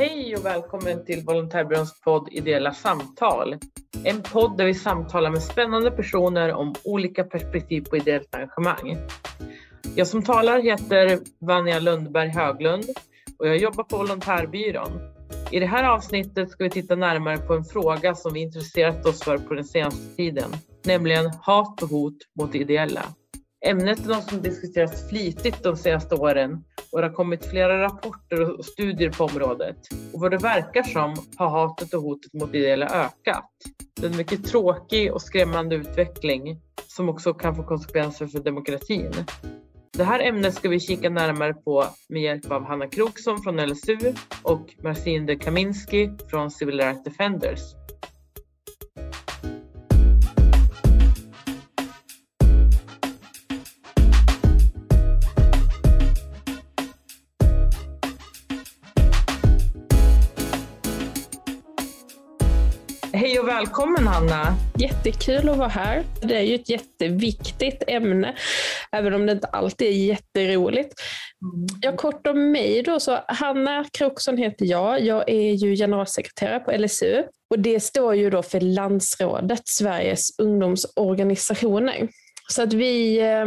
Hej och välkommen till Volontärbyråns podd Ideella samtal. En podd där vi samtalar med spännande personer om olika perspektiv på ideellt engagemang. Jag som talar heter Vanja Lundberg Höglund och jag jobbar på Volontärbyrån. I det här avsnittet ska vi titta närmare på en fråga som vi intresserat oss för på den senaste tiden, nämligen hat och hot mot ideella. Ämnet är något som diskuterats flitigt de senaste åren och det har kommit flera rapporter och studier på området. Och vad det verkar som har hatet och hotet mot ideella ökat. Det är en mycket tråkig och skrämmande utveckling som också kan få konsekvenser för demokratin. Det här ämnet ska vi kika närmare på med hjälp av Hanna Kroksson från LSU och Marcin de Kaminski från Civil Rights Defenders. Hej och välkommen Hanna! Jättekul att vara här. Det är ju ett jätteviktigt ämne, även om det inte alltid är jätteroligt. Ja, kort om mig då. Så Hanna Kroksson heter jag. Jag är ju generalsekreterare på LSU och det står ju då för Landsrådet, Sveriges ungdomsorganisationer. Så att vi, eh,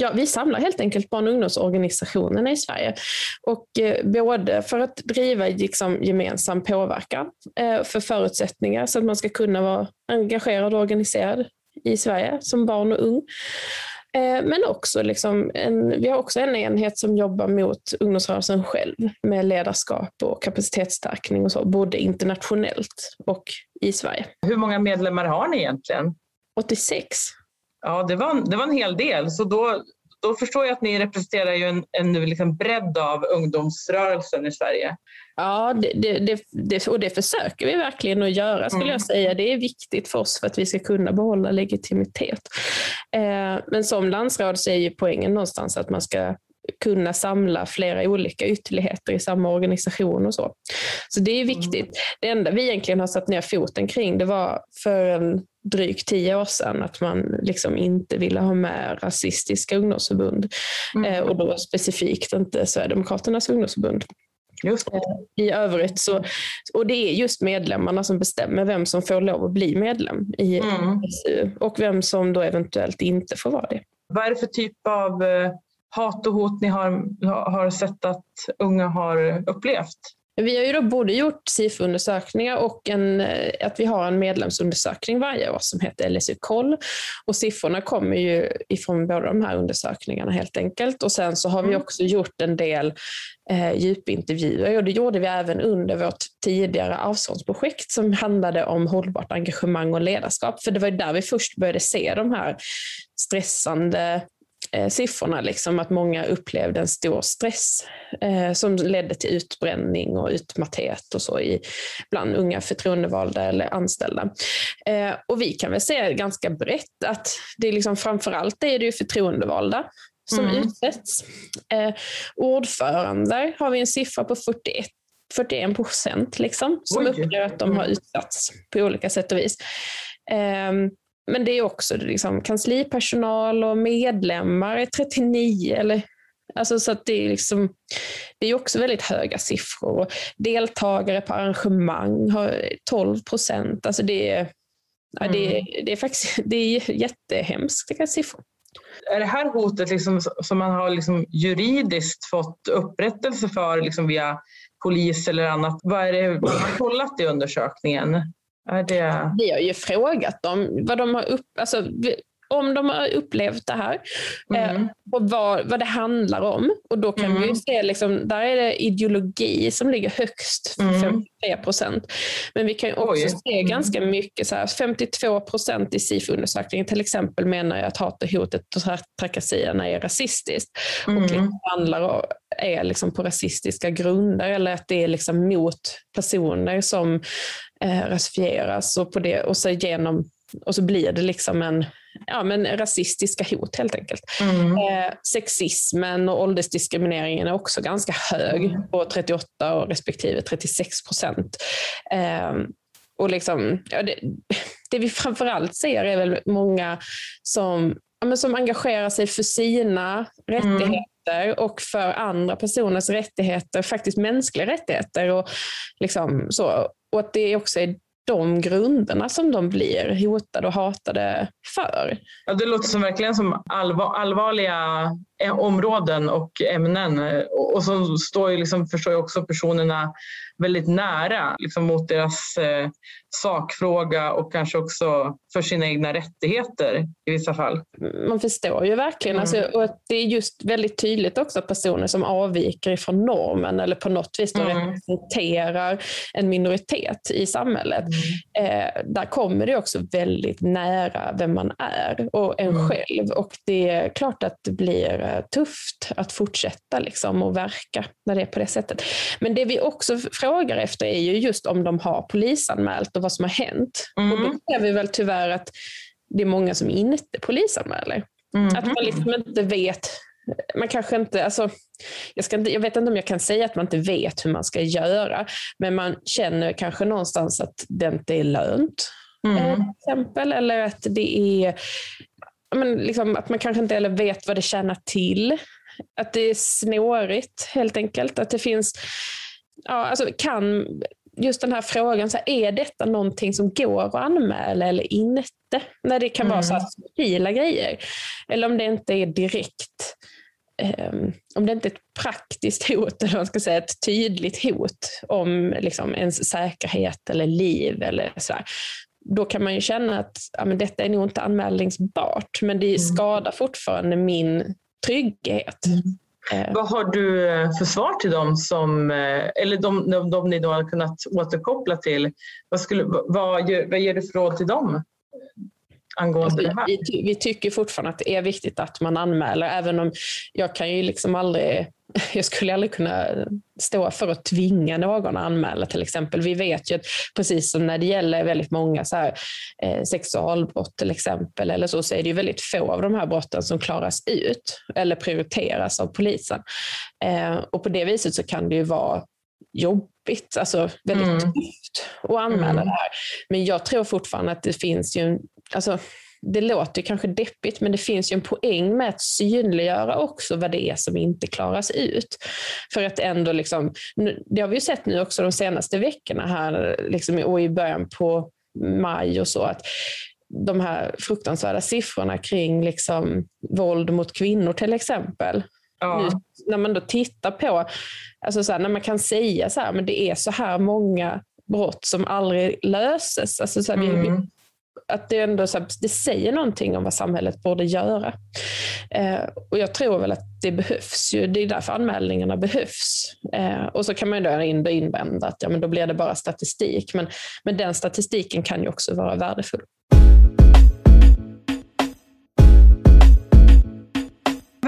ja, vi samlar helt enkelt barn och ungdomsorganisationerna i Sverige. Och eh, både för att driva liksom, gemensam påverkan eh, för förutsättningar så att man ska kunna vara engagerad och organiserad i Sverige som barn och ung. Men också liksom en, vi har också en enhet som jobbar mot ungdomsrörelsen själv med ledarskap och kapacitetsstärkning och så, både internationellt och i Sverige. Hur många medlemmar har ni egentligen? 86. Ja, det var, det var en hel del. Så då, då förstår jag att ni representerar ju en, en liksom bredd av ungdomsrörelsen i Sverige. Ja, det, det, det, och det försöker vi verkligen att göra skulle mm. jag säga. Det är viktigt för oss för att vi ska kunna behålla legitimitet. Eh, men som landsråd så är ju poängen någonstans att man ska kunna samla flera olika ytterligheter i samma organisation och så. Så det är viktigt. Mm. Det enda vi egentligen har satt ner foten kring det var för en drygt tio år sedan att man liksom inte ville ha med rasistiska ungdomsförbund mm. Eh, och då specifikt inte Sverigedemokraternas ungdomsförbund. Just eh, I övrigt så, och det är just medlemmarna som bestämmer vem som får lov att bli medlem i mm. SU och vem som då eventuellt inte får vara det. Vad är det för typ av eh, hat och hot ni har, har sett att unga har upplevt? Vi har ju då både gjort SIFO-undersökningar och en, eh, att vi har en medlemsundersökning varje år som heter LSU-koll. Och siffrorna kommer ju ifrån båda de här undersökningarna helt enkelt. Och sen så har vi mm. också gjort en del eh, djupintervjuer och det gjorde vi även under vårt tidigare avståndsprojekt som handlade om hållbart engagemang och ledarskap. För det var där vi först började se de här stressande eh, siffrorna, liksom, att många upplevde en stor stress eh, som ledde till utbränning och utmatthet och så i, bland unga förtroendevalda eller anställda. Eh, och vi kan väl säga ganska brett att det är liksom, framförallt är det ju förtroendevalda som mm. utsätts. Eh, ordförande har vi en siffra på 41 41 procent liksom, som upplever att de har mm. utsatts på olika sätt och vis. Um, men det är också liksom, kanslipersonal och medlemmar 39 eller Alltså så att det, är liksom, det är också väldigt höga siffror. Deltagare på arrangemang har 12 procent. Alltså det, är, mm. det, det är faktiskt det är jättehemska siffror. Är det här hotet liksom, som man har liksom juridiskt fått upprättelse för liksom via polis eller annat? Vad är det man har kollat i undersökningen? Det... Vi har ju frågat dem vad de har upp, alltså, om de har upplevt det här mm. eh, och vad, vad det handlar om. Och då kan mm. vi se, liksom, där är det ideologi som ligger högst, mm. 53 procent. Men vi kan också Oj. se ganska mycket, så här, 52 procent i SIFO-undersökningen till exempel menar att hat och hotet och trakasserierna är rasistiskt. Och mm. liksom handlar är liksom på rasistiska grunder eller att det är liksom mot personer som eh, rasifieras och, på det, och, så genom, och så blir det liksom en ja, men rasistiska hot helt enkelt. Mm. Eh, sexismen och åldersdiskrimineringen är också ganska hög mm. på 38 och respektive 36 procent. Eh, och liksom, ja, det, det vi framförallt ser är väl många som ja, som engagerar sig för sina rättigheter mm. och för andra personers rättigheter, faktiskt mänskliga rättigheter. Och, liksom så och att det också är de grunderna som de blir hotade och hatade för. Ja, det låter som verkligen som allvar, allvarliga områden och ämnen och som står ju liksom, förstår jag också personerna väldigt nära liksom mot deras eh, sakfråga och kanske också för sina egna rättigheter i vissa fall. Man förstår ju verkligen. Mm. Alltså, och det är just väldigt tydligt också att personer som avviker ifrån normen eller på något vis mm. representerar en minoritet i samhället. Mm. Eh, där kommer det också väldigt nära vem man är och en mm. själv. Och det är klart att det blir eh, tufft att fortsätta liksom och verka när det är på det sättet. Men det vi också frågar efter är ju just om de har polisanmält och vad som har hänt. Mm. Och då ser vi väl tyvärr att det är många som inte polisanmäler. Mm. Att man liksom inte vet man kanske inte, alltså, jag, ska inte, jag vet inte om jag kan säga att man inte vet hur man ska göra, men man känner kanske någonstans att det inte är lönt. Mm. Eh, till exempel, eller att det är men liksom, att man kanske inte heller vet vad det tjänar till. Att det är snårigt helt enkelt. Att det finns, ja, alltså kan just den här frågan, så här, är detta någonting som går att anmäla eller inte? När det kan mm. vara så här mm. subtila grejer. Eller om det inte är direkt, om det inte är ett praktiskt hot, eller man ska säga ett tydligt hot om liksom, ens säkerhet eller liv eller så här, då kan man ju känna att ja, men detta är nog inte anmälningsbart, men det mm. skadar fortfarande min trygghet. Mm. Eh. Vad har du eh, för svar till dem som, eh, eller de, de, de ni då har kunnat återkoppla till? Vad, skulle, vad, ger, vad ger du för råd till dem? Angående alltså, det här? Vi, vi, tycker fortfarande att det är viktigt att man anmäler, även om jag kan ju liksom aldrig jag skulle aldrig kunna stå för att tvinga någon att anmäla till exempel. Vi vet ju att precis som när det gäller väldigt många så här, eh, sexualbrott till exempel, eller så, så är det ju väldigt få av de här brotten som klaras ut eller prioriteras av polisen. Eh, och på det viset så kan det ju vara jobbigt, alltså väldigt mm. tufft att anmäla mm. det här. Men jag tror fortfarande att det finns ju, alltså, det låter kanske deppigt, men det finns ju en poäng med att synliggöra också vad det är som inte klaras ut. För att ändå, liksom, det har vi ju sett nu också de senaste veckorna här liksom, och i början på maj och så, att de här fruktansvärda siffrorna kring liksom, våld mot kvinnor till exempel. Ja. Nu, när man då tittar på, alltså så här, när man kan säga så här, men det är så här många brott som aldrig löses. Alltså så här, mm. vi, att det ändå så här, det säger någonting om vad samhället borde göra. Eh, och jag tror väl att det behövs ju, det är därför anmälningarna behövs. Eh, och så kan man då invända att ja, men då blir det bara statistik, men, men den statistiken kan ju också vara värdefull.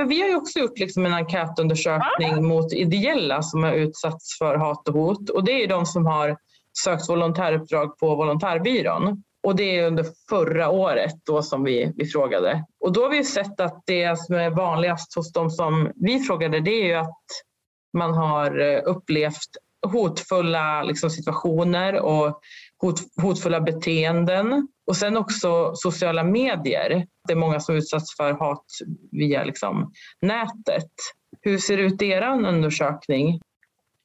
Vi har ju också gjort liksom en enkätundersökning ah. mot ideella som har utsatts för hat och hot och det är de som har sökt volontäruppdrag på volontärbyrån. Och det är under förra året då som vi, vi frågade. Och då har vi sett att det som är vanligast hos de som vi frågade det är ju att man har eh, upplevt hotfulla liksom, situationer och hot, hotfulla beteenden. Och sen också sociala medier. Det är många som utsatts för hat via liksom, nätet. Hur ser det ut i er undersökning?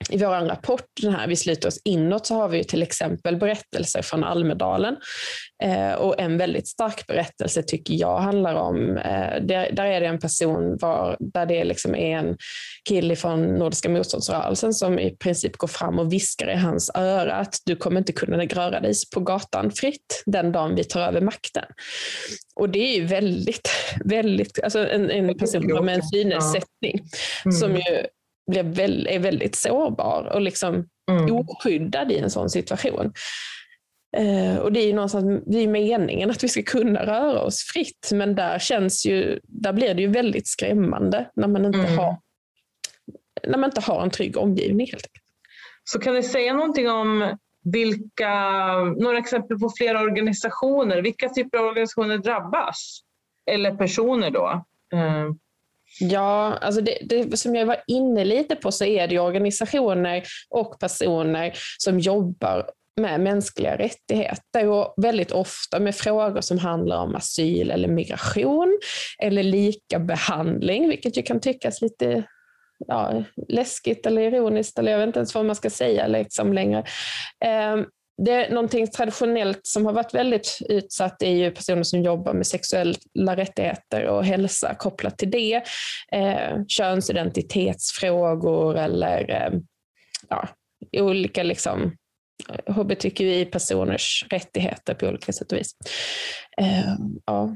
I vår rapport, den här Vi sluter oss inåt, så har vi till exempel berättelser från Almedalen. Eh, och en väldigt stark berättelse tycker jag handlar om, eh, där, där, är det en person var, där det liksom är en kille från Nordiska motståndsrörelsen som i princip går fram och viskar i hans öra att du kommer inte kunna röra dig på gatan fritt den dagen vi tar över makten. Och det är ju väldigt, väldigt, alltså en, en person med en synnedsättning mm. som ju blir väl, är väldigt sårbar och liksom mm. oskyddad i en sån situation. Eh, och det är ju någonstans det är meningen att vi ska kunna röra oss fritt, men där, känns ju, där blir det ju väldigt skrämmande när man inte, mm. har, när man inte har en trygg omgivning. Helt enkelt. Så kan du säga någonting om vilka, några exempel på flera organisationer, vilka typer av organisationer drabbas? Eller personer då? Eh. Ja, alltså det, det, som jag var inne lite på så är det organisationer och personer som jobbar med mänskliga rättigheter och väldigt ofta med frågor som handlar om asyl eller migration eller lika behandling, vilket ju kan tyckas lite ja, läskigt eller ironiskt, eller jag vet inte ens vad man ska säga liksom längre. Ehm, Eh, det någonting traditionellt som har varit väldigt utsatt är ju personer som jobbar med sexuella rättigheter och hälsa kopplat till det. Eh, könsidentitetsfrågor eller eh, ja, olika liksom, hbtqi-personers rättigheter på olika sätt och vis. Eh, ja,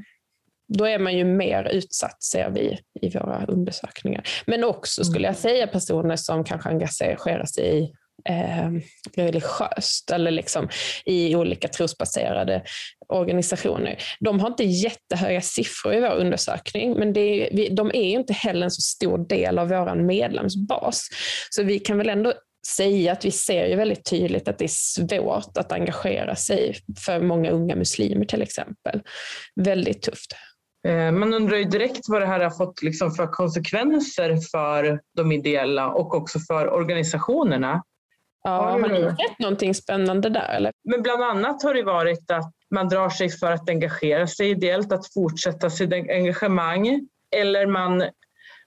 då är man ju mer utsatt, ser vi i våra undersökningar. Men också, skulle jag säga, personer som kanske engagerar sig i eh, religiöst eller liksom i olika trosbaserade organisationer. De har inte jättehöga siffror i vår undersökning, men det är, vi, de är inte heller en så stor del av vår medlemsbas. Så vi kan väl ändå säga att vi ser ju väldigt tydligt att det är svårt att engagera sig för många unga muslimer till exempel. Väldigt tufft. Eh, man undrar ju direkt vad det här har fått liksom för konsekvenser för de ideella och också för organisationerna. Ja, har, ni sett någonting spännande där? Eller? Men bland annat har det varit att man drar sig för att engagera sig ideellt, att fortsätta sitt engagemang. Eller man,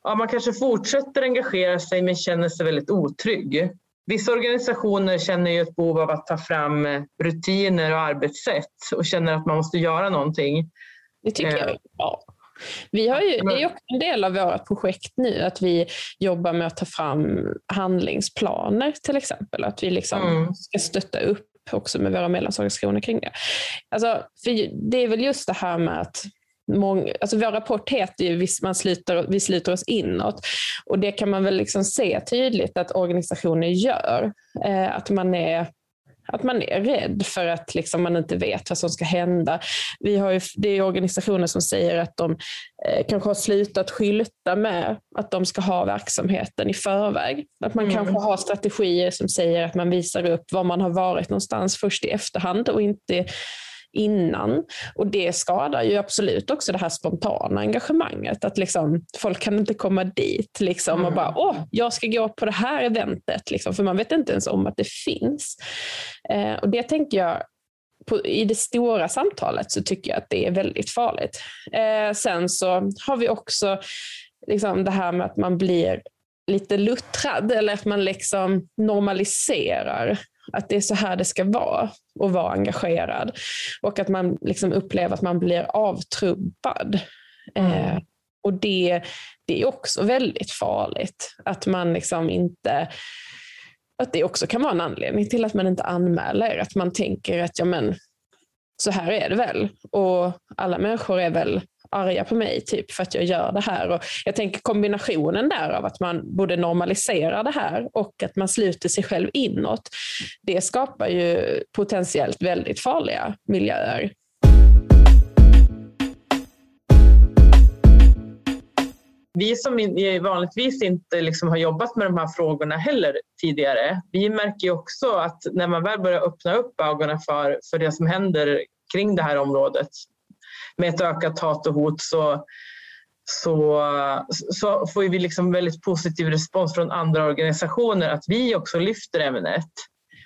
ja, man kanske fortsätter engagera sig men känner sig väldigt otrygg. Vissa organisationer känner ju ett behov av att ta fram rutiner och arbetssätt och känner att man måste göra någonting. Det tycker jag är bra. Vi har ju, det är också en del av vårt projekt nu att vi jobbar med att ta fram handlingsplaner till exempel. Att vi liksom mm. ska stötta upp också med våra medlemsorganisationer kring det. Alltså, för det är väl just det här med att Många, alltså vår rapport heter ju man sluter, Vi sluter oss inåt och det kan man väl liksom se tydligt att organisationer gör. Eh, att man är att man är rädd för att liksom man inte vet vad som ska hända. Vi har ju, det är organisationer som säger att de eh, kanske har slutat skylta med att de ska ha verksamheten i förväg. Att man mm. kanske har strategier som säger att man visar upp var man har varit någonstans först i efterhand och inte innan. Och det skadar ju absolut också det här spontana engagemanget. Att liksom, folk kan inte komma dit liksom, mm. och bara, åh, jag ska gå på det här eventet. Liksom, för man vet inte ens om att det finns. Eh, och det tänker jag, på, i det stora samtalet så tycker jag att det är väldigt farligt. Eh, sen så har vi också liksom, det här med att man blir lite luttrad eller att man liksom normaliserar att det är så här det ska vara och vara engagerad. Och att man liksom upplever att man blir avtrubbad. Mm. Eh, och det, det är också väldigt farligt. Att man liksom inte att det också kan vara en anledning till att man inte anmäler. Att man tänker att ja, men, så här är det väl. Och alla människor är väl arga på mig typ för att jag gör det här. Och jag tänker kombinationen där av att man både normaliserar det här och att man sluter sig själv inåt. Det skapar ju potentiellt väldigt farliga miljöer. Vi som vanligtvis inte liksom har jobbat med de här frågorna heller tidigare, vi märker också att när man väl börjar öppna upp ögonen för, för det som händer kring det här området med ett ökat hat och hot så, så, så får vi liksom väldigt positiv respons från andra organisationer att vi också lyfter ämnet.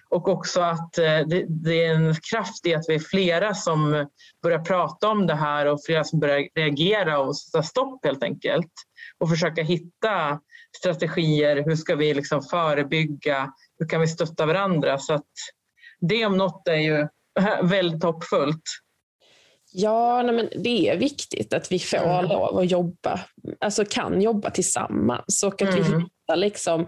Och också att eh, det, det, är en kraft i att vi är flera som börjar prata om det här och flera som börjar reagera och sätta stopp helt enkelt. Och försöka hitta strategier. Hur ska vi liksom förebygga? Hur kan vi stötta varandra? Så att det om något är ju väldigt hoppfullt. Ja, nej, men det är viktigt att vi får mm. lov att jobba, alltså kan jobba tillsammans och att mm. vi hittar liksom,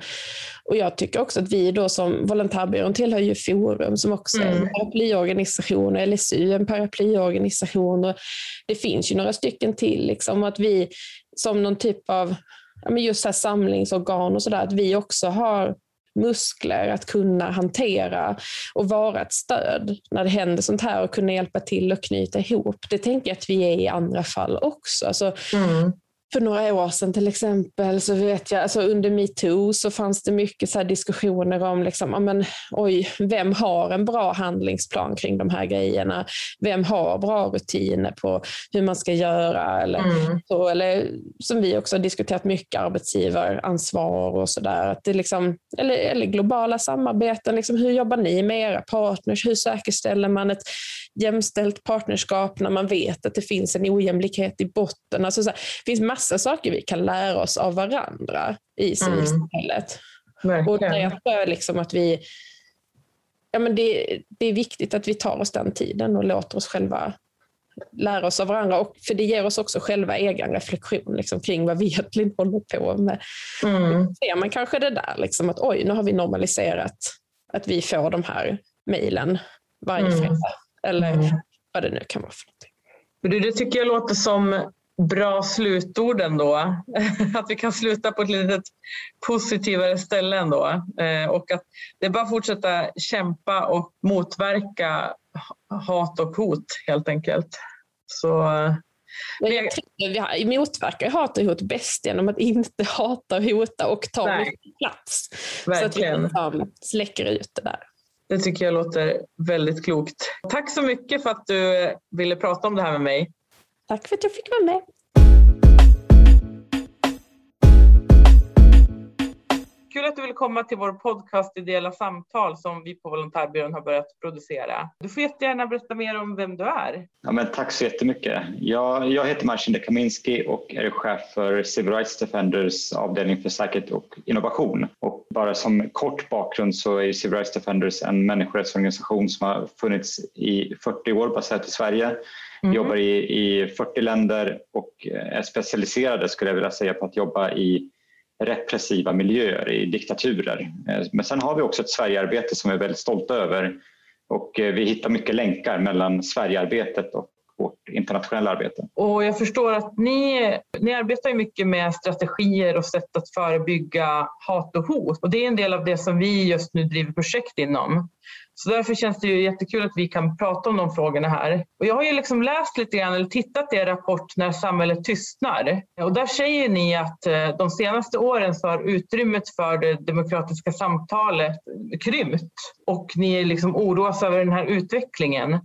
och jag tycker också att vi då som volontärbyrån tillhör ju Forum som också mm. är en mm. paraplyorganisation och LSU en paraplyorganisation och det finns ju några stycken till liksom att vi som någon typ av just här samlingsorgan och sådär, att vi också har muskler att kunna hantera och vara ett stöd när det händer sånt här och kunna hjälpa till och knyta ihop. Det tänker jag att vi är i andra fall också. Alltså, mm för några år sedan till exempel, så vet jag, alltså under metoo så fanns det mycket så diskussioner om, liksom, amen, oj, vem har en bra handlingsplan kring de här grejerna? Vem har bra rutiner på hur man ska göra? Eller, mm. så, eller som vi också har diskuterat mycket, arbetsgivaransvar och sådär. Liksom, eller, eller globala samarbeten, liksom, hur jobbar ni med era partners? Hur säkerställer man ett jämställt partnerskap när man vet att det finns en ojämlikhet i botten? Alltså, så här, det finns massa saker vi kan lära oss av varandra i civilsamhället. Mm. Och jag tror liksom att vi, ja, men det, det är viktigt att vi tar oss den tiden och låter oss själva lära oss av varandra. Och, för det ger oss också själva egen reflektion liksom, kring vad vi egentligen håller på med. Mm. ser man kanske det där, liksom, att oj, nu har vi normaliserat att vi får de här mejlen varje mm. fredag. Eller mm. vad det nu kan vara för någonting. Det tycker jag låter som bra slutord ändå. att vi kan sluta på ett lite positivare ställe ändå. Eh, och att det är bara att fortsätta kämpa och motverka hat och hot helt enkelt. Så jag tror vi motverkar hat och hot bäst genom att inte hata och hota och ta mycket plats. Verkligen. Så att vi liksom släcker ut det där. Det tycker jag låter väldigt klokt. Tack så mycket för att du ville prata om det här med mig. Tack för att jag fick vara med. Kul att du vill komma till vår podcast Ideella samtal som vi på Volontärbyrån har börjat producera. Du får jättegärna berätta mer om vem du är. Ja, men tack så jättemycket. Jag, jag heter Marcin Kaminski och är chef för Civil Rights Defenders avdelning för säkerhet och innovation. Bara som kort bakgrund så är Civil Rights Defenders en människorättsorganisation som har funnits i 40 år baserat i Sverige Mm. Jobbar i, i 40 länder och är specialiserade skulle jag vilja säga på att jobba i repressiva miljöer, i diktaturer. Eh, men sen har vi också ett Sverigearbete som vi är väldigt stolta över och eh, vi hittar mycket länkar mellan Sverigearbetet och vårt internationella arbete. Och jag förstår att ni, ni arbetar mycket med strategier och sätt att förebygga hat och hot och det är en del av det som vi just nu driver projekt inom. Så därför känns det ju jättekul att vi kan prata om de frågorna här. Och jag har ju liksom läst lite grann, eller tittat i er rapport När samhället tystnar. Och där säger ni att eh, de senaste åren så har utrymmet för det demokratiska samtalet krympt och ni liksom oroas över den här utvecklingen.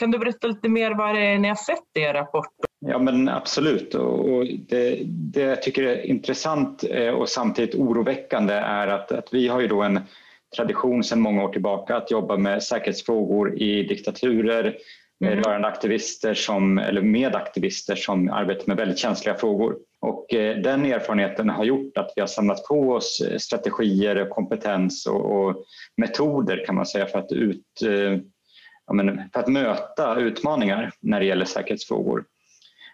Kan du berätta lite mer vad det är ni har sett i er rapport? Ja men absolut och det, det jag tycker är intressant eh, och samtidigt oroväckande är att, att vi har ju då en tradition sedan många år tillbaka att jobba med säkerhetsfrågor i diktaturer mm. rörande aktivister som, eller med aktivister som arbetar med väldigt känsliga frågor. Och eh, den erfarenheten har gjort att vi har samlat på oss eh, strategier, kompetens och, och metoder kan man säga för att, ut, men, för att möta utmaningar när det gäller säkerhetsfrågor.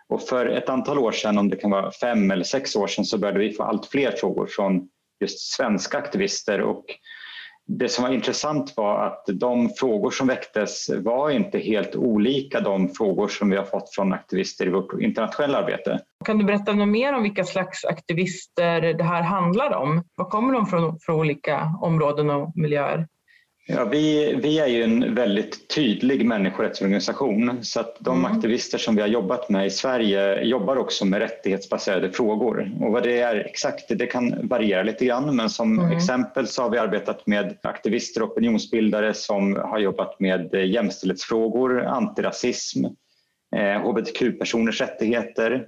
Och för ett antal år sedan, om det kan vara fem eller sex år sedan, så började vi få allt fler frågor från just svenska aktivister och det som var intressant var att de frågor som väcktes var inte helt olika de frågor som vi har fått från aktivister i vårt internationella arbete. Kan du berätta något mer om vilka slags aktivister det här handlar om? Var kommer de från, för olika områden och miljöer? Ja, vi, vi är ju en väldigt tydlig människorättsorganisation så att de mm. aktivister som vi har jobbat med i Sverige jobbar också med rättighetsbaserade frågor. Och vad det är exakt, det kan variera lite grann men som mm. exempel så har vi arbetat med aktivister och opinionsbildare som har jobbat med jämställdhetsfrågor, antirasism, eh, hbtq-personers rättigheter.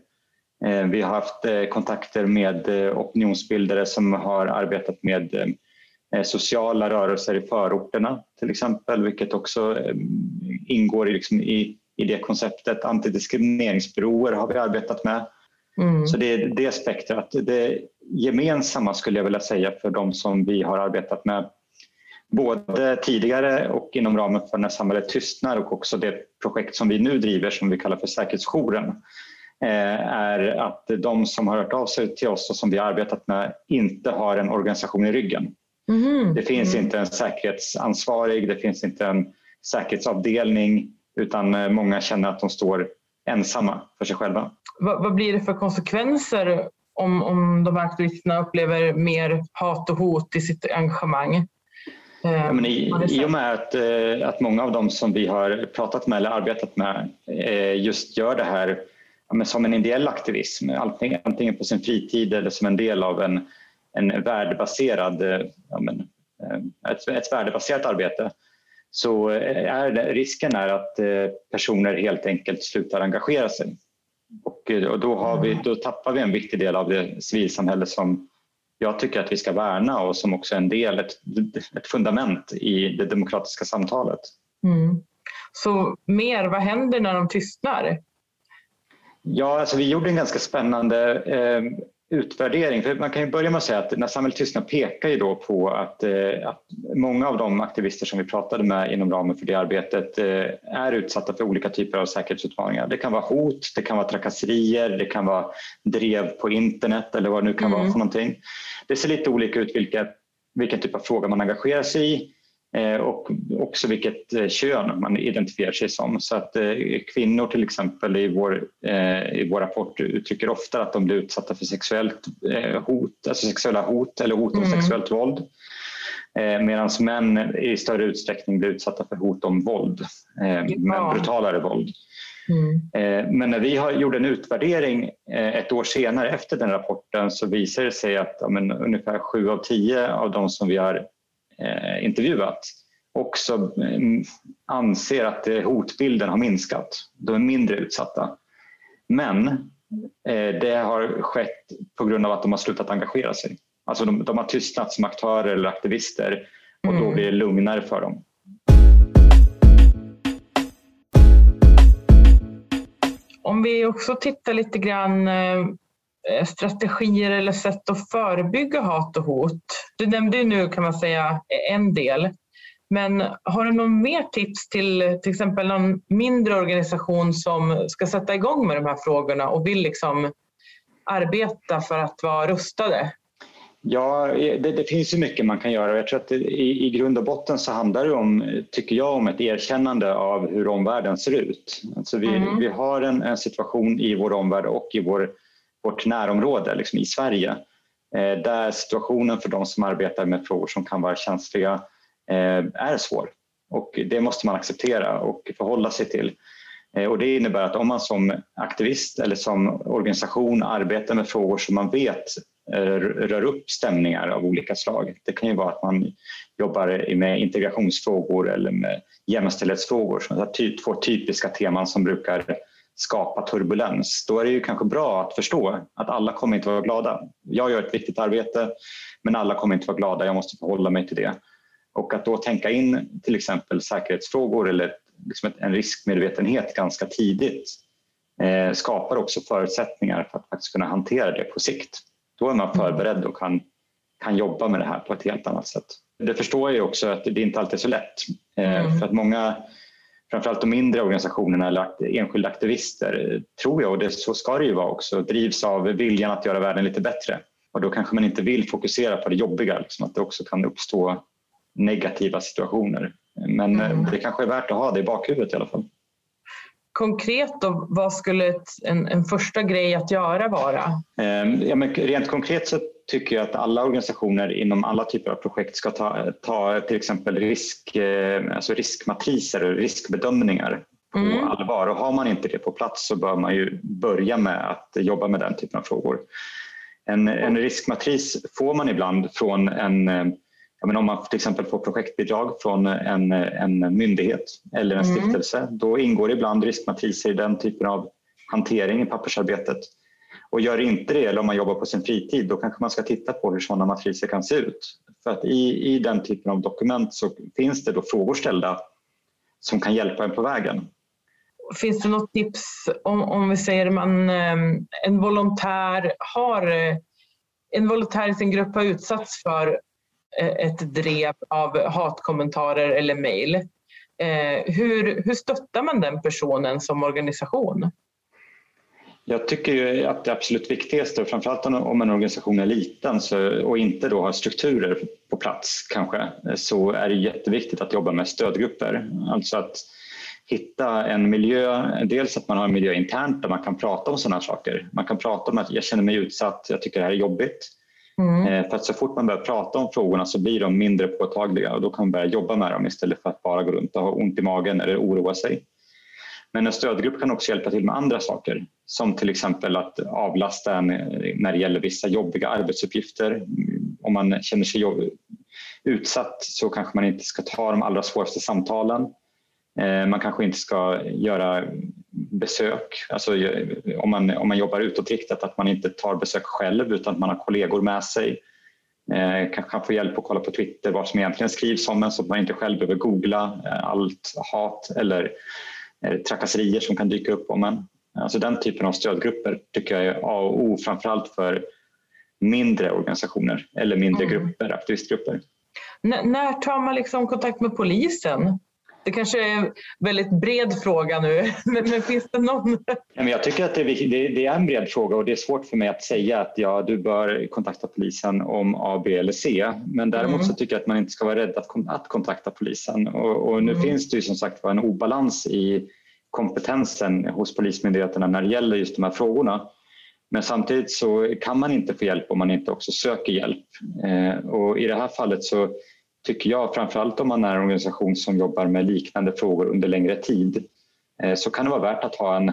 Eh, vi har haft eh, kontakter med eh, opinionsbildare som har arbetat med sociala rörelser i förorterna till exempel, vilket också eh, ingår i, liksom i, i det konceptet. Antidiskrimineringsbyråer har vi arbetat med. Mm. Så det är det spektrat. Det gemensamma skulle jag vilja säga för de som vi har arbetat med både tidigare och inom ramen för När samhället tystnar och också det projekt som vi nu driver som vi kallar för Säkerhetsjouren eh, är att de som har hört av sig till oss och som vi har arbetat med inte har en organisation i ryggen. Mm. Det finns mm. inte en säkerhetsansvarig, det finns inte en säkerhetsavdelning utan eh, många känner att de står ensamma för sig själva. Vad, vad blir det för konsekvenser om, om de här aktivisterna upplever mer hat och hot i sitt engagemang? Ja, men i, I och med att, eh, att många av dem som vi har pratat med eller arbetat med eh, just gör det här ja, som en ideell aktivism, antingen på sin fritid eller som en del av en, en värdebaserad, ja, men, ett, ett värdebaserat arbete så är det, risken är att personer helt enkelt slutar engagera sig. Och, och då, har vi, då tappar vi en viktig del av det civilsamhälle som jag tycker att vi ska värna och som också är en del, ett, ett fundament i det demokratiska samtalet. Mm. Så mer, vad händer när de tystnar? Ja, alltså vi gjorde en ganska spännande eh, utvärdering. För man kan ju börja med att säga att när samhället tystnar pekar ju då på att, eh, att många av de aktivister som vi pratade med inom ramen för det arbetet eh, är utsatta för olika typer av säkerhetsutmaningar. Det kan vara hot, det kan vara trakasserier, det kan vara drev på internet eller vad det nu kan mm. vara för någonting. Det ser lite olika ut vilka, vilken typ av fråga man engagerar sig i och också vilket eh, kön man identifierar sig som. Så att eh, kvinnor till exempel i vår, i vår rapport uttrycker ofta att de blir utsatta för sexuellt hot, alltså sexuella hot eller hot om mm. sexuellt våld. Medan män i större utsträckning blir utsatta för hot om våld, men brutalare våld. Mm. Men när vi har, gjorde en utvärdering ett år senare efter den rapporten så visade det sig att ja, men, ungefär sju av tio av de som vi har eh, intervjuat också eh, anser att hotbilden har minskat. De är mindre utsatta. Men eh, det har skett på grund av att de har slutat engagera sig. Alltså de, de har tystnat som aktörer eller aktivister och då mm. blir det lugnare för dem. Om vi också tittar lite grann eh, Eh, strategier eller sätt att förebygga hat och hot? Du nämnde ju nu kan man säga en del. Men har du någon mer tips till till exempel någon mindre organisation som ska sätta igång med de här frågorna och vill liksom arbeta för att vara rustade? Ja, det, det finns ju mycket man kan göra. Jag tror att det, i, i grund och botten så handlar det om, tycker jag, om ett erkännande av hur omvärlden ser ut. Alltså vi, mm. vi har en, en situation i vår omvärld och i vår vårt närområde liksom i Sverige eh, där situationen för de som arbetar med frågor som kan vara känsliga eh, är svår. Och det måste man acceptera och förhålla sig till. Eh, och det innebär att om man som aktivist eller som organisation arbetar med frågor som man vet eh, rör upp stämningar av olika slag. Det kan ju vara att man jobbar med integrationsfrågor eller med jämställdhetsfrågor, två typiska teman som brukar skapa turbulens, då är det ju kanske bra att förstå att alla kommer inte vara glada. Jag gör ett viktigt arbete, men alla kommer inte vara glada. Jag måste förhålla mig till det. Och att då tänka in till exempel säkerhetsfrågor eller liksom en riskmedvetenhet ganska tidigt eh, skapar också förutsättningar för att faktiskt kunna hantera det på sikt. Då är man förberedd och kan, kan jobba med det här på ett helt annat sätt. Det förstår jag också att det inte alltid är så lätt. Eh, mm. För att många framförallt de mindre organisationerna eller enskilda aktivister, tror jag, och det, så ska det ju vara också, drivs av viljan att göra världen lite bättre. Och då kanske man inte vill fokusera på det jobbiga, liksom, att det också kan uppstå negativa situationer. Men mm. det kanske är värt att ha det i bakhuvudet i alla fall. Konkret då, vad skulle ett, en, en första grej att göra vara? Eh, ja, men rent konkret så tycker jag att alla organisationer inom alla typer av projekt ska ta, ta till exempel risk, eh, alltså riskmatriser och riskbedömningar på mm. allvar. Och har man inte det på plats så bör man ju börja med att jobba med den typen av frågor. En, en riskmatris får man ibland från en eh, om man till exempel får projektbidrag från en, en myndighet eller en mm. stiftelse, då ingår ibland riskmatriser i den typen av hantering i pappersarbetet. Och gör inte det, eller om man jobbar på sin fritid, då kanske man ska titta på hur sådana matriser kan se ut. För att i, i den typen av dokument så finns det då frågor ställda som kan hjälpa en på vägen. Finns det något tips om, om vi säger man ehm, en volontär har eh, en volontär i sin grupp har utsatts för eh, ett drev av hatkommentarer eller mejl. Eh, hur, hur stöttar man den personen som organisation? Jag tycker ju att det absolut viktigaste, framförallt om en organisation är liten så, och inte då har strukturer på plats kanske, så är det jätteviktigt att jobba med stödgrupper. Alltså att hitta en miljö, dels att man har en miljö internt där man kan prata om sådana här saker. Man kan prata om att jag känner mig utsatt, jag tycker det här är jobbigt. Mm. Eh, för att så fort man börjar prata om frågorna så blir de mindre påtagliga och då kan man börja jobba med dem istället för att bara gå runt och ha ont i magen eller oroa sig. Men en stödgrupp kan också hjälpa till med andra saker som till exempel att avlasta en när det gäller vissa jobbiga arbetsuppgifter. Om man känner sig utsatt så kanske man inte ska ta de allra svåraste samtalen. Eh, man kanske inte ska göra besök, alltså om man, om man jobbar utåtriktat, att man inte tar besök själv utan att man har kollegor med sig. Eh, kanske kan få hjälp att kolla på Twitter vad som egentligen skrivs om en så att man inte själv behöver googla eh, allt hat eller trakasserier som kan dyka upp om en. Alltså den typen av stödgrupper tycker jag är A och O framförallt för mindre organisationer eller mindre mm. grupper, aktivistgrupper. N när tar man liksom kontakt med polisen? Det kanske är en väldigt bred fråga nu, men, men finns det någon? Jag tycker att det är, det är, en bred fråga och det är svårt för mig att säga att ja, du bör kontakta polisen om A, B eller C. Men däremot mm. så tycker jag att man inte ska vara rädd att, att kontakta polisen. Och, och nu mm. finns det ju som sagt en obalans i kompetensen hos Polismyndigheterna när det gäller just de här frågorna. Men samtidigt så kan man inte få hjälp om man inte också söker hjälp. Eh, och I det här fallet så tycker jag, framförallt om man är en organisation som jobbar med liknande frågor under längre tid, eh, så kan det vara värt att ha en,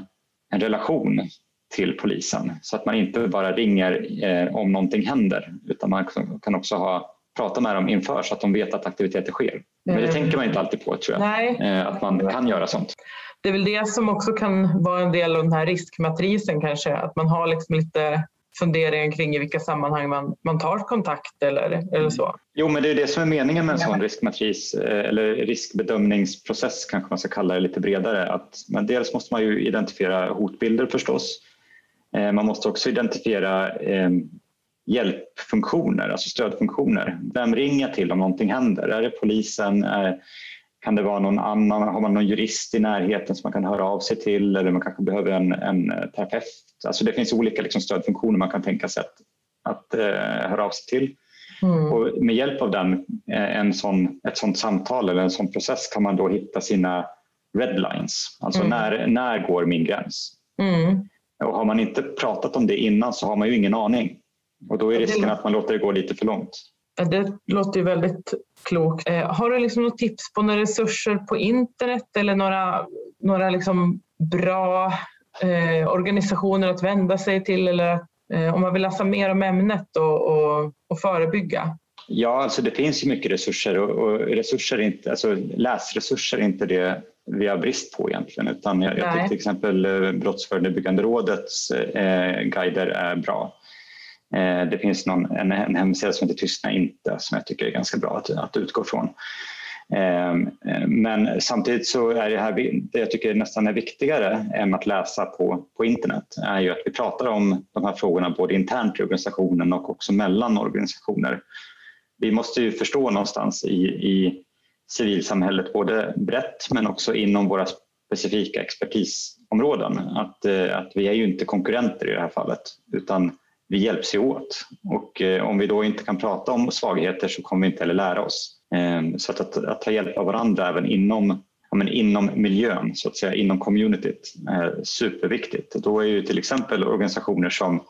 en relation till polisen så att man inte bara ringer eh, om någonting händer utan man kan också ha, prata med dem inför så att de vet att aktiviteter sker. Men det mm. tänker man inte alltid på tror jag, Nej. Eh, att man kan göra sånt. Det är väl det som också kan vara en del av den här riskmatrisen kanske, att man har liksom lite funderingar kring i vilka sammanhang man, man tar kontakt eller, eller så. Jo, men det är det som är meningen med en sån riskmatris eh, eller riskbedömningsprocess kanske man ska kalla det lite bredare. Att, men dels måste man ju identifiera hotbilder förstås. Eh, man måste också identifiera eh, hjälpfunktioner, alltså stödfunktioner. Vem ringer till om någonting händer? Är det polisen? Är, kan det vara någon annan? Har man någon jurist i närheten som man kan höra av sig till eller man kanske behöver en, en terapeut? Alltså det finns olika liksom stödfunktioner man kan tänka sig att, att uh, höra av sig till. Mm. Och med hjälp av den, eh, en sån, ett sånt samtal eller en sån process kan man då hitta sina redlines. Alltså mm. när, när går min gräns? Mm. Och har man inte pratat om det innan så har man ju ingen aning. Och då är risken att man låter det gå lite för långt. Det låter ju väldigt klokt. Eh, har du liksom något tips på några resurser på internet eller några, några liksom bra eh, organisationer att vända sig till eller eh, om man vill läsa mer om ämnet och, och, och förebygga? Ja, alltså det finns ju mycket resurser och, och resurser inte, alltså läsresurser är inte det vi har brist på egentligen utan jag, jag tycker till exempel eh, Brottsförebyggande rådets eh, guider är bra. Eh, det finns någon, en, en hemsida som heter Tystna inte som jag tycker är ganska bra att, att utgå från. Ehm, eh, men samtidigt så är det här, det jag tycker nästan är viktigare än att läsa på, på internet är ju att vi pratar om de här frågorna både internt i organisationen och också mellan organisationer. Vi måste ju förstå någonstans i, i civilsamhället, både brett men också inom våra specifika expertisområden, att, eh, att vi är ju inte konkurrenter i det här fallet utan vi hjälps ju åt och eh, om vi då inte kan prata om svagheter så kommer vi inte heller lära oss. Ehm, så att, att, att ta hjälp av varandra även inom, ja, men inom miljön, så att säga, inom communityt är superviktigt. Då är ju till exempel organisationer som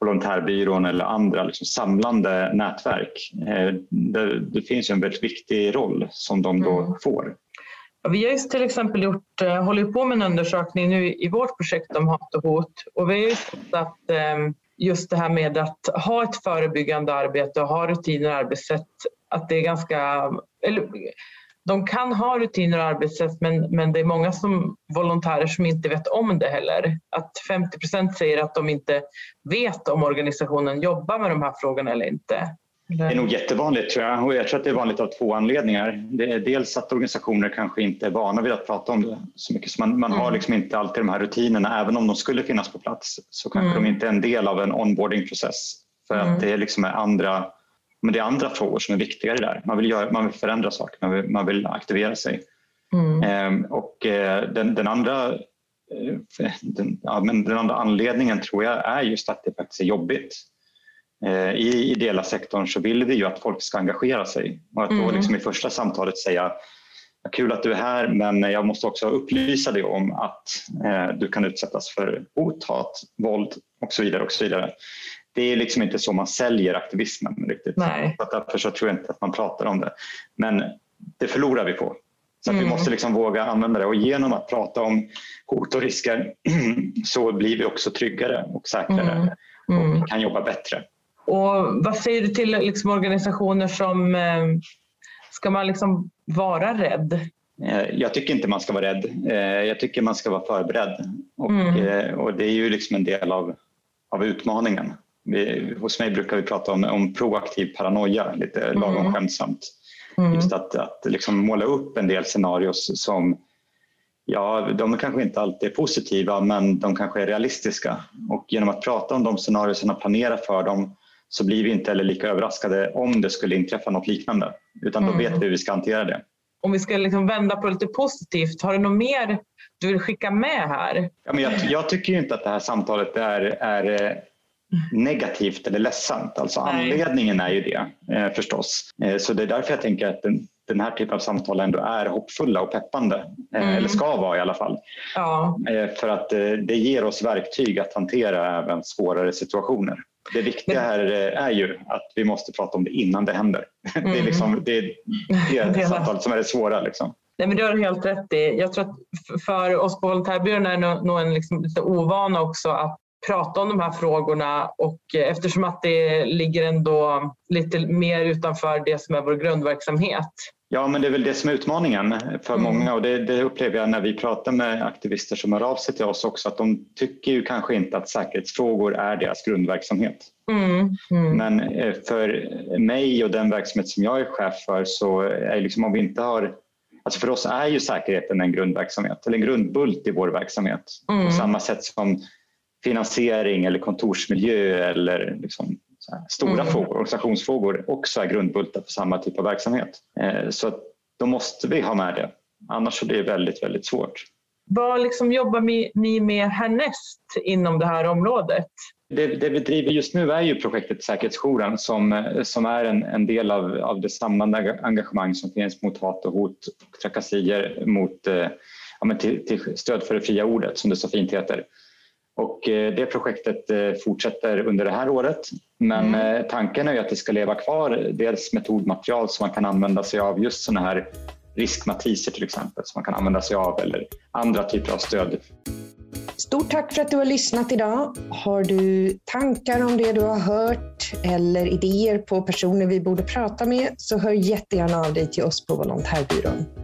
Volontärbyrån eller andra liksom samlande nätverk. Eh, det, det finns en väldigt viktig roll som de då mm. får. Vi har till exempel gjort, eh, håller på med en undersökning nu i vårt projekt om hat och hot och vi har ju sett att ehm, just det här med att ha ett förebyggande arbete och ha rutiner och arbetssätt, att det är ganska... Eller, de kan ha rutiner och arbetssätt men, men det är många som volontärer som inte vet om det heller. Att 50 procent säger att de inte vet om organisationen jobbar med de här frågorna eller inte. Det är nog jättevanligt tror jag och jag tror att det är vanligt av två anledningar. Det är dels att organisationer kanske inte är vana vid att prata om det så mycket så man, man mm. har liksom inte alltid de här rutinerna även om de skulle finnas på plats så kanske mm. de inte är en del av en onboardingprocess för mm. att det liksom är andra men det är andra frågor som är viktigare där. Man vill, göra, man vill förändra saker, man vill, man vill aktivera sig. Mm. Ehm, och eh, den, den andra eh, den, ja, men den andra anledningen tror jag är just att det faktiskt är jobbigt. Eh, I ideella sektorn så vill vi ju att folk ska engagera sig och att då mm. liksom i första samtalet säga Kul att du är här men jag måste också upplysa dig om att eh, du kan utsättas för hot, hat, våld och så vidare. Och så vidare. Det är liksom inte så man säljer aktivismen riktigt. Nej. Så därför så tror jag inte att man pratar om det. Men det förlorar vi på. Så att vi måste liksom våga använda det och genom att prata om hot och risker så blir vi också tryggare och säkrare mm. och kan jobba bättre. Och vad säger du till liksom organisationer som, eh, ska man liksom vara rädd? Eh, jag tycker inte man ska vara rädd. Eh, jag tycker man ska vara förberedd. Och, mm. och det är ju liksom en del av, av utmaningen. Vi, hos mig brukar vi prata om, om proaktiv paranoia, lite mm. lagom skämtsamt. Mm. Just att, att liksom måla upp en del scenarios som Ja, de kanske inte alltid är positiva men de kanske är realistiska. Och genom att prata om de scenarierna och planera för dem så blir vi inte heller lika överraskade om det skulle inträffa något liknande. Utan då mm. vet vi hur vi ska hantera det. Om vi ska liksom vända på lite positivt, har du något mer du vill skicka med här? Ja, men jag, jag tycker inte att det här samtalet är, är negativt eller ledsamt. Alltså anledningen är ju det eh, förstås. Eh, så det är därför jag tänker att den, den här typen av samtal ändå är hoppfulla och peppande. Eh, mm. Eller ska vara i alla fall. Ja. Eh, för att eh, det ger oss verktyg att hantera även svårare situationer. Det viktiga här är ju att vi måste prata om det innan det händer. Mm. Det är, mm. liksom, det, är det samtalet som är det svåra. Liksom. Nej, men det har du helt rätt i. Jag tror att för oss på Volontärbyrån är det nog en liksom lite ovana också att prata om de här frågorna och eftersom att det ligger ändå lite mer utanför det som är vår grundverksamhet. Ja, men det är väl det som är utmaningen för mm. många och det, det, upplever jag när vi pratar med aktivister som hör av sig till oss också att de tycker ju kanske inte att säkerhetsfrågor är deras grundverksamhet. Mm. Mm. Men eh, för mig och den verksamhet som jag är chef för så är liksom om vi inte har Alltså för oss är ju säkerheten en grundverksamhet eller en grundbult i vår verksamhet. På mm. samma sätt som finansiering eller kontorsmiljö eller liksom stora mm. frågor, organisationsfrågor också är grundbultar för samma typ av verksamhet. Eh, så då måste vi ha med det. Annars så blir det väldigt, väldigt svårt. Vad liksom jobbar ni med härnäst inom det här området? Det, det vi driver just nu är ju projektet Säkerhetsjouren som, som är en, en del av, av det samlade engagemang som finns mot hat och hot och trakasserier mot, eh, ja, till, till stöd för det fria ordet som det så fint heter. Och eh, det projektet eh, fortsätter under det här året. Men mm. Eh, tanken är att det ska leva kvar dels metodmaterial som man kan använda sig av, just sådana här riskmatriser till exempel som man kan använda sig av eller andra typer av stöd. Stort tack för att du har lyssnat idag. Har du tankar om det du har hört eller idéer på personer vi borde prata med så hör jättegärna av dig till oss på Volontärbyrån.